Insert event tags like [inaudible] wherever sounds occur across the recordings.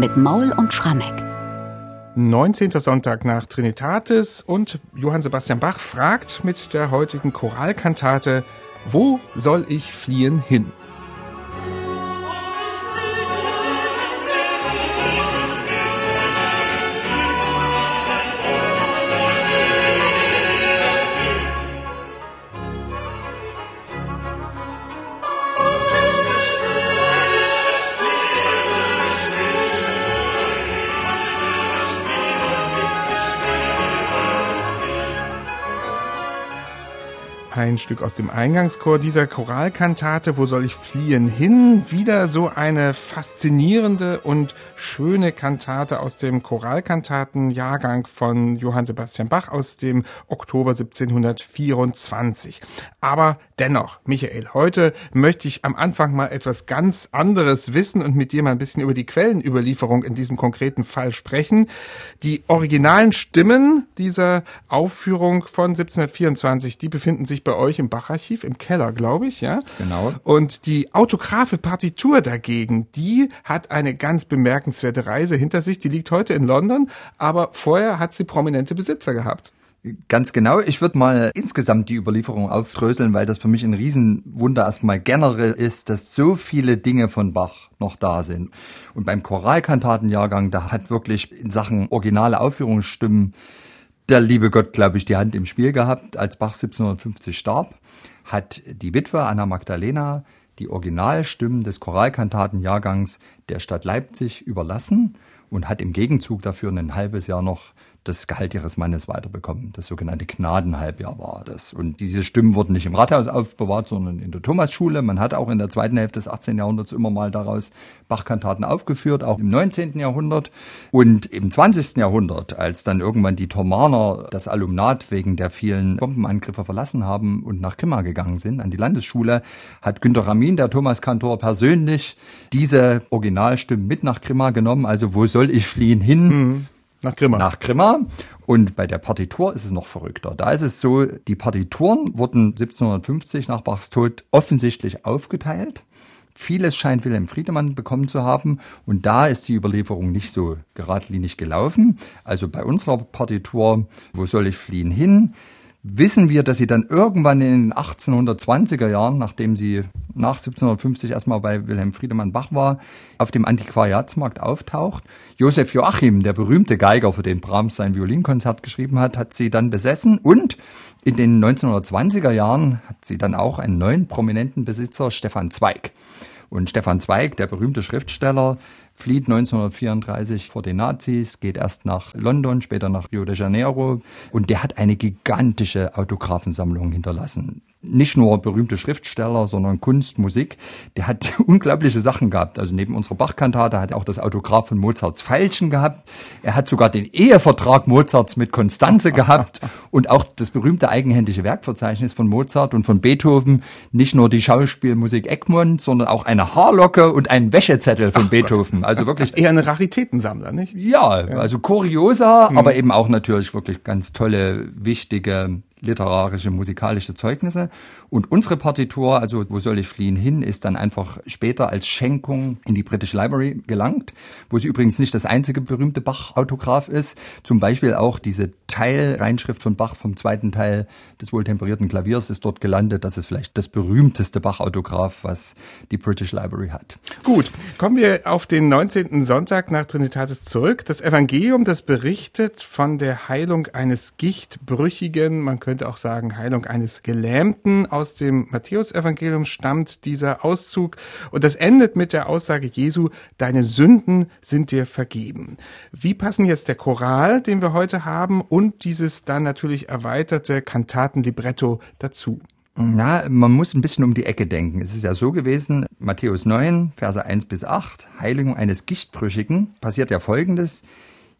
mit Maul und Schrammeck. 19. Sonntag nach Trinitatis und Johann Sebastian Bach fragt mit der heutigen Choralkantate, wo soll ich fliehen hin? Ein Stück aus dem Eingangschor dieser Choralkantate, Wo soll ich fliehen hin? Wieder so eine faszinierende und schöne Kantate aus dem Choralkantatenjahrgang von Johann Sebastian Bach aus dem Oktober 1724. Aber dennoch, Michael, heute möchte ich am Anfang mal etwas ganz anderes wissen und mit dir mal ein bisschen über die Quellenüberlieferung in diesem konkreten Fall sprechen. Die originalen Stimmen dieser Aufführung von 1724, die befinden sich bei euch im Bacharchiv, im Keller, glaube ich, ja? Genau. Und die autographe Partitur dagegen, die hat eine ganz bemerkenswerte Reise hinter sich. Die liegt heute in London, aber vorher hat sie prominente Besitzer gehabt. Ganz genau. Ich würde mal insgesamt die Überlieferung aufdröseln, weil das für mich ein Riesenwunder erstmal generell ist, dass so viele Dinge von Bach noch da sind. Und beim Choralkantatenjahrgang, da hat wirklich in Sachen originale Aufführungsstimmen der liebe Gott, glaube ich, die Hand im Spiel gehabt. Als Bach 1750 starb, hat die Witwe Anna Magdalena die Originalstimmen des Choralkantatenjahrgangs der Stadt Leipzig überlassen und hat im Gegenzug dafür ein halbes Jahr noch das Gehalt ihres Mannes weiterbekommen. Das sogenannte Gnadenhalbjahr war das. Und diese Stimmen wurden nicht im Rathaus aufbewahrt, sondern in der Thomasschule. Man hat auch in der zweiten Hälfte des 18. Jahrhunderts immer mal daraus Bachkantaten aufgeführt, auch im 19. Jahrhundert. Und im 20. Jahrhundert, als dann irgendwann die Thomaner das Alumnat wegen der vielen Bombenangriffe verlassen haben und nach Kimmer gegangen sind, an die Landesschule, hat Günter Ramin, der Thomaskantor, persönlich diese Originalstimmen mit nach Grimma genommen. Also wo soll ich fliehen hin? Mhm nach Grimma. Nach Grimma. Und bei der Partitur ist es noch verrückter. Da ist es so, die Partituren wurden 1750 nach Bachs Tod offensichtlich aufgeteilt. Vieles scheint Wilhelm Friedemann bekommen zu haben. Und da ist die Überlieferung nicht so geradlinig gelaufen. Also bei unserer Partitur, wo soll ich fliehen hin? wissen wir, dass sie dann irgendwann in den 1820er Jahren, nachdem sie nach 1750 erstmal bei Wilhelm Friedemann Bach war, auf dem Antiquariatsmarkt auftaucht. Josef Joachim, der berühmte Geiger, für den Brahms sein Violinkonzert geschrieben hat, hat sie dann besessen und in den 1920er Jahren hat sie dann auch einen neuen prominenten Besitzer, Stefan Zweig. Und Stefan Zweig, der berühmte Schriftsteller, flieht 1934 vor den Nazis, geht erst nach London, später nach Rio de Janeiro und der hat eine gigantische Autographensammlung hinterlassen nicht nur berühmte Schriftsteller, sondern Kunst, Musik. Der hat [laughs] unglaubliche Sachen gehabt. Also neben unserer Bachkantate hat er auch das Autograph von Mozarts Feilschen gehabt. Er hat sogar den Ehevertrag Mozarts mit Konstanze [laughs] gehabt und auch das berühmte eigenhändige Werkverzeichnis von Mozart und von Beethoven. Nicht nur die Schauspielmusik Egmont, sondern auch eine Haarlocke und ein Wäschezettel von Ach Beethoven. Gott. Also wirklich [laughs] eher eine Raritätensammler, nicht? Ja, ja. also kurioser, hm. aber eben auch natürlich wirklich ganz tolle, wichtige literarische, musikalische Zeugnisse. Und unsere Partitur, also Wo soll ich fliehen hin, ist dann einfach später als Schenkung in die British Library gelangt, wo sie übrigens nicht das einzige berühmte Bach-Autograph ist. Zum Beispiel auch diese Teilreinschrift von Bach vom zweiten Teil des wohltemperierten Klaviers ist dort gelandet. Das ist vielleicht das berühmteste Bach-Autograph, was die British Library hat. Gut, kommen wir auf den 19. Sonntag nach Trinitatis zurück. Das Evangelium, das berichtet von der Heilung eines Gichtbrüchigen, man könnte auch sagen Heilung eines Gelähmten. Aus dem Matthäusevangelium stammt dieser Auszug und das endet mit der Aussage Jesu, deine Sünden sind dir vergeben. Wie passen jetzt der Choral, den wir heute haben, und dieses dann natürlich erweiterte Kantatenlibretto dazu. Na, man muss ein bisschen um die Ecke denken. Es ist ja so gewesen, Matthäus 9, Verse 1 bis 8, Heiligung eines Gichtbrüchigen, passiert ja folgendes.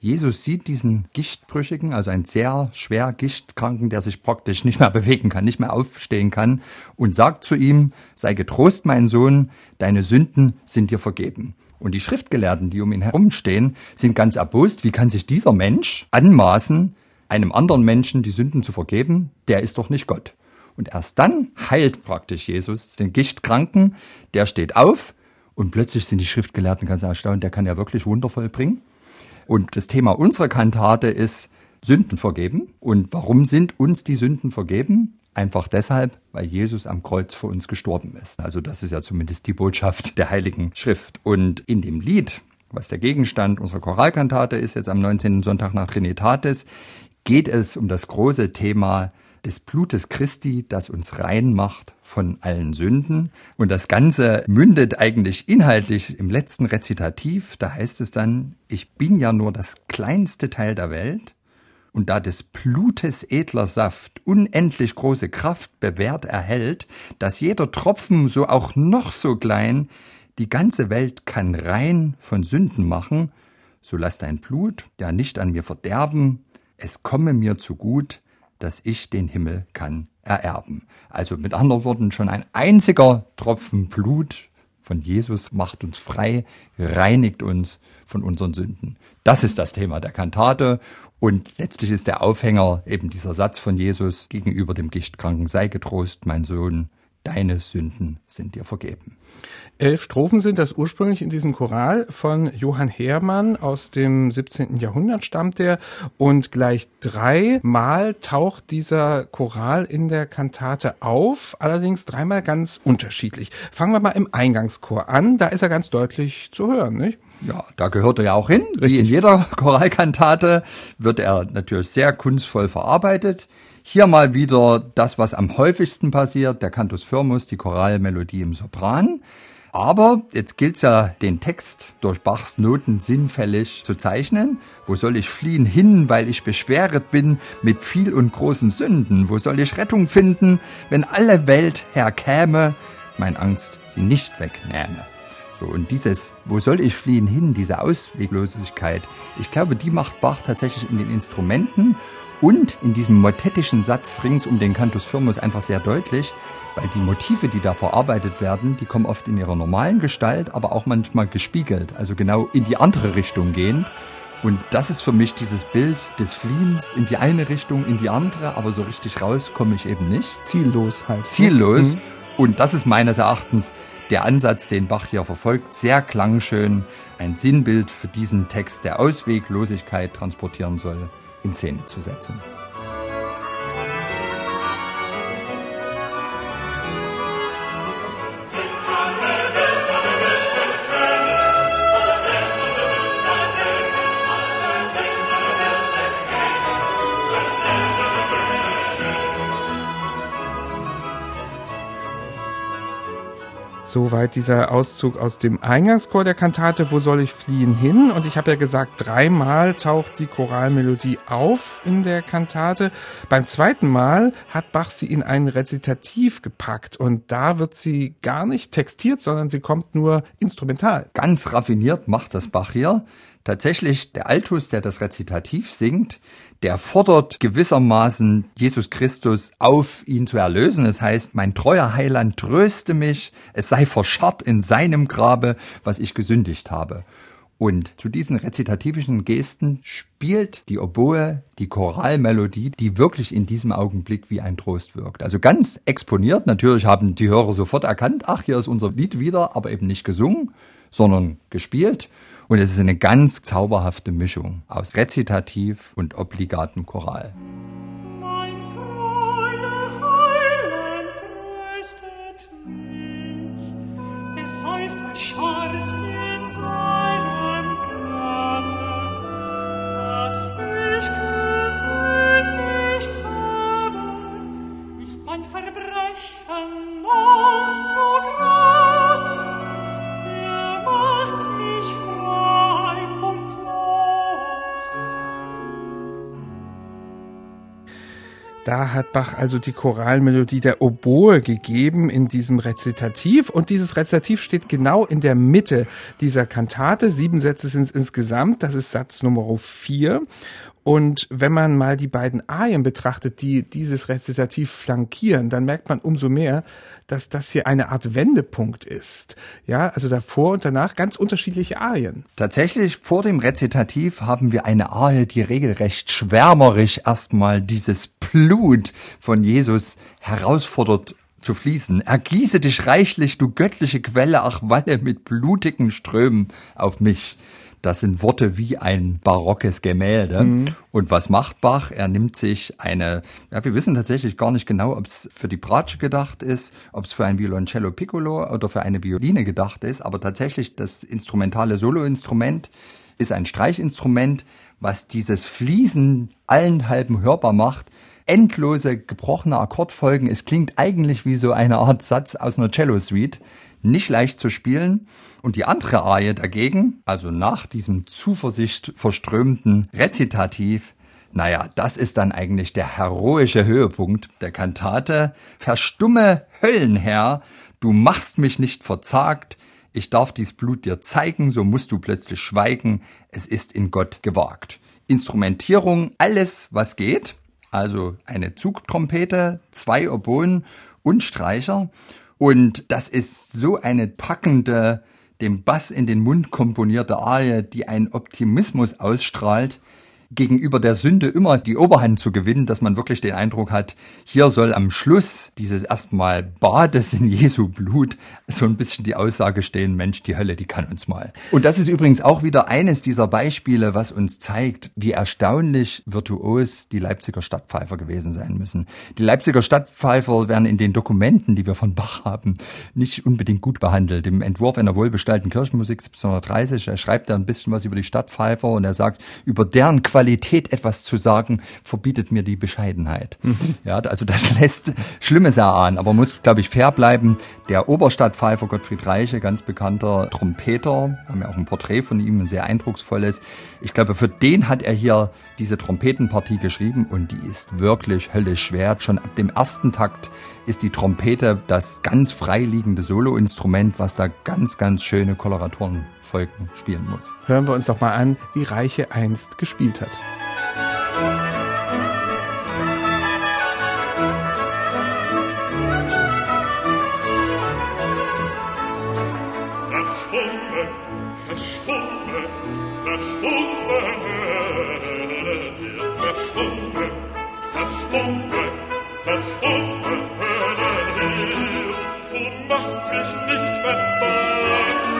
Jesus sieht diesen Gichtbrüchigen, also einen sehr schwer Gichtkranken, der sich praktisch nicht mehr [laughs] bewegen kann, nicht mehr aufstehen kann, und sagt zu ihm, sei getrost, mein Sohn, deine Sünden sind dir vergeben. Und die Schriftgelehrten, die um ihn herumstehen, sind ganz erbost. Wie kann sich dieser Mensch anmaßen, einem anderen Menschen die Sünden zu vergeben, der ist doch nicht Gott. Und erst dann heilt praktisch Jesus den Gichtkranken, der steht auf Und plötzlich sind die Schriftgelehrten ganz erstaunt, der kann ja wirklich Wunder vollbringen. Und das Thema unserer Kantate ist Sünden vergeben. Und warum sind uns die Sünden vergeben? Einfach deshalb, weil Jesus am Kreuz für uns gestorben ist. Also das ist ja zumindest die Botschaft der Heiligen Schrift. Und in dem Lied, was der Gegenstand unserer Choralkantate ist, jetzt am 19. Sonntag nach Trinitatis, geht es um das große Thema des Blutes Christi, das uns rein macht von allen Sünden. Und das Ganze mündet eigentlich inhaltlich im letzten Rezitativ. Da heißt es dann, ich bin ja nur das kleinste Teil der Welt. Und da des Blutes edler Saft unendlich große Kraft bewährt erhält, dass jeder Tropfen, so auch noch so klein, die ganze Welt kann rein von Sünden machen, so lass dein Blut ja nicht an mir verderben, es komme mir zu gut, dass ich den Himmel kann ererben. Also mit anderen Worten, schon ein einziger Tropfen Blut von Jesus macht uns frei, reinigt uns von unseren Sünden. Das ist das Thema der Kantate und letztlich ist der Aufhänger eben dieser Satz von Jesus gegenüber dem Gichtkranken, sei getrost, mein Sohn, deine Sünden sind dir vergeben. Elf Strophen sind das ursprünglich in diesem Choral von Johann Hermann aus dem 17. Jahrhundert stammt der und gleich dreimal taucht dieser Choral in der Kantate auf, allerdings dreimal ganz unterschiedlich. Fangen wir mal im Eingangschor an, da ist er ganz deutlich zu hören, nicht? Ja, da gehört er ja auch hin. Richtig. Wie in jeder Choralkantate wird er natürlich sehr kunstvoll verarbeitet. Hier mal wieder das, was am häufigsten passiert, der Cantus Firmus, die Choralmelodie im Sopran. Aber jetzt gilt's ja, den Text durch Bachs Noten sinnfällig zu zeichnen. Wo soll ich fliehen hin, weil ich beschweret bin mit viel und großen Sünden? Wo soll ich Rettung finden, wenn alle Welt herkäme, mein Angst sie nicht wegnähme? So, und dieses, wo soll ich fliehen hin, diese Ausweglosigkeit, ich glaube, die macht Bach tatsächlich in den Instrumenten und in diesem motettischen Satz rings um den Cantus Firmus einfach sehr deutlich, weil die Motive, die da verarbeitet werden, die kommen oft in ihrer normalen Gestalt, aber auch manchmal gespiegelt, also genau in die andere Richtung gehend. Und das ist für mich dieses Bild des Fliehens in die eine Richtung, in die andere, aber so richtig raus komme ich eben nicht. Ziellos halt. Ne? Ziellos. Mhm. Und das ist meines Erachtens der Ansatz, den Bach hier verfolgt. Sehr klangschön, ein Sinnbild für diesen Text, der Ausweglosigkeit transportieren soll in Szene zu setzen. Soweit dieser Auszug aus dem Eingangschor der Kantate Wo soll ich fliehen hin? Und ich habe ja gesagt, dreimal taucht die Choralmelodie auf in der Kantate. Beim zweiten Mal hat Bach sie in ein Rezitativ gepackt und da wird sie gar nicht textiert, sondern sie kommt nur instrumental. Ganz raffiniert macht das Bach hier. Tatsächlich, der Altus, der das Rezitativ singt, der fordert gewissermaßen Jesus Christus auf, ihn zu erlösen. Es heißt, mein treuer Heiland tröste mich, es sei verscharrt in seinem Grabe, was ich gesündigt habe. Und zu diesen rezitativischen Gesten spielt die Oboe die Choralmelodie, die wirklich in diesem Augenblick wie ein Trost wirkt. Also ganz exponiert. Natürlich haben die Hörer sofort erkannt, ach, hier ist unser Lied wieder, aber eben nicht gesungen, sondern gespielt. Und es ist eine ganz zauberhafte Mischung aus Rezitativ und obligatem Choral. Da hat Bach also die Choralmelodie der Oboe gegeben in diesem Rezitativ. Und dieses Rezitativ steht genau in der Mitte dieser Kantate. Sieben Sätze sind es insgesamt, das ist Satz Nummer vier und wenn man mal die beiden Arien betrachtet, die dieses Rezitativ flankieren, dann merkt man umso mehr, dass das hier eine Art Wendepunkt ist. Ja, also davor und danach ganz unterschiedliche Arien. Tatsächlich, vor dem Rezitativ haben wir eine Arie, die regelrecht schwärmerisch erstmal dieses Blut von Jesus herausfordert zu fließen. Ergieße dich reichlich, du göttliche Quelle, ach walle mit blutigen Strömen auf mich. Das sind Worte wie ein barockes Gemälde. Mhm. Und was macht Bach? Er nimmt sich eine, ja, wir wissen tatsächlich gar nicht genau, ob es für die Bratsche gedacht ist, ob es für ein Violoncello Piccolo oder für eine Violine gedacht ist, aber tatsächlich das instrumentale Soloinstrument ist ein Streichinstrument, was dieses Fließen allenthalben hörbar macht endlose gebrochene Akkordfolgen. Es klingt eigentlich wie so eine Art Satz aus einer Cello-Suite. Nicht leicht zu spielen. Und die andere Arie dagegen, also nach diesem Zuversicht verströmten Rezitativ, naja, das ist dann eigentlich der heroische Höhepunkt der Kantate. Verstumme Höllenherr, du machst mich nicht verzagt, ich darf dies Blut dir zeigen, so musst du plötzlich schweigen, es ist in Gott gewagt. Instrumentierung, alles was geht, also eine Zugtrompete, zwei Oboen und Streicher. Und das ist so eine packende, dem Bass in den Mund komponierte Arie, die einen Optimismus ausstrahlt, gegenüber der Sünde immer die Oberhand zu gewinnen, dass man wirklich den Eindruck hat, hier soll am Schluss dieses erstmal Bades in Jesu Blut so ein bisschen die Aussage stehen, Mensch, die Hölle, die kann uns mal. Und das ist übrigens auch wieder eines dieser Beispiele, was uns zeigt, wie erstaunlich virtuos die Leipziger Stadtpfeifer gewesen sein müssen. Die Leipziger Stadtpfeifer werden in den Dokumenten, die wir von Bach haben, nicht unbedingt gut behandelt. Im Entwurf einer wohlbestallten Kirchenmusik 1730, er schreibt da ein bisschen was über die Stadtpfeifer und er sagt, über deren Qualität Qualität etwas zu sagen, verbietet mir die Bescheidenheit. Mhm. Ja, also das [laughs] lässt Schlimmes erahnen, aber muss, glaube ich, fair bleiben. Der Oberstadtpfeifer Gottfried Reiche, ganz bekannter Trompeter, haben ja auch ein Porträt von ihm, ein sehr eindrucksvolles. Ich glaube, für den hat er hier diese Trompetenpartie geschrieben und die ist wirklich höllisch schwer. Schon ab dem ersten Takt ist die Trompete das ganz freiliegende Soloinstrument, was da ganz, ganz schöne Koloratoren Folgen spielen muss. Hören wir uns doch mal an, wie Reiche einst gespielt hat. Verstumme, verstumme, verstumme, verstumme, verstumme, verstumme, du machst mich nicht verzagt,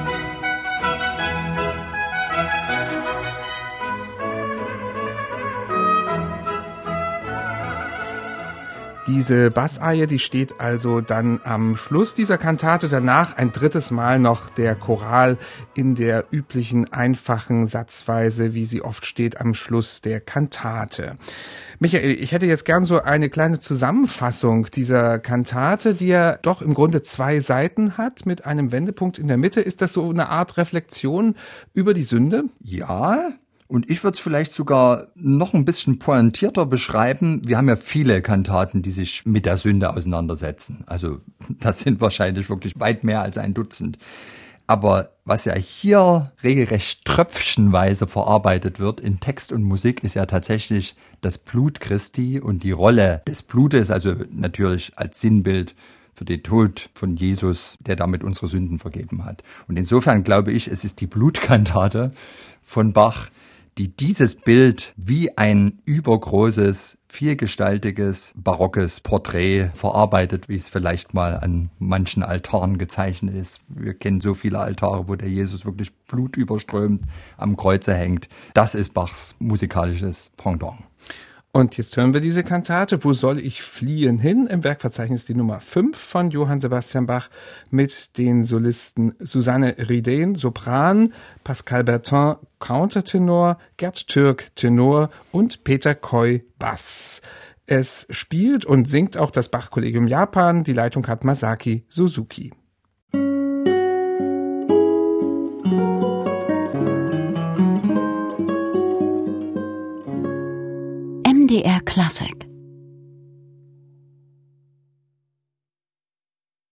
Diese Bassarie, die steht also dann am Schluss dieser Kantate, danach ein drittes Mal noch der Choral in der üblichen einfachen Satzweise, wie sie oft steht am Schluss der Kantate. Michael, ich hätte jetzt gern so eine kleine Zusammenfassung dieser Kantate, die ja doch im Grunde zwei Seiten hat mit einem Wendepunkt in der Mitte. Ist das so eine Art Reflexion über die Sünde? Ja, und ich würde es vielleicht sogar noch ein bisschen pointierter beschreiben. Wir haben ja viele Kantaten, die sich mit der Sünde auseinandersetzen. Also [laughs] das sind wahrscheinlich wirklich weit mehr als ein Dutzend. Aber was ja hier regelrecht tröpfchenweise verarbeitet wird in Text und Musik, ist ja tatsächlich das Blut Christi und die Rolle des Blutes, also natürlich als Sinnbild für den Tod von Jesus, der damit unsere Sünden vergeben hat. Und insofern glaube ich, es ist die Blutkantate von Bach, die dieses Bild wie ein übergroßes, vielgestaltiges, barockes Porträt verarbeitet, wie es vielleicht mal an manchen Altaren gezeichnet ist. Wir kennen so viele Altare, wo der Jesus wirklich blutüberströmt am Kreuze hängt. Das ist Bachs musikalisches Pendant. Und jetzt hören wir diese Kantate, Wo soll ich fliehen hin? Im Werkverzeichnis die Nummer 5 von Johann Sebastian Bach mit den Solisten Susanne Riden, Sopran, Pascal Bertin, Countertenor, Gerd Türk, Tenor und Peter Koy, Bass. Es spielt und singt auch das Bach-Kollegium Japan. Die Leitung hat Masaki Suzuki. MDR Classic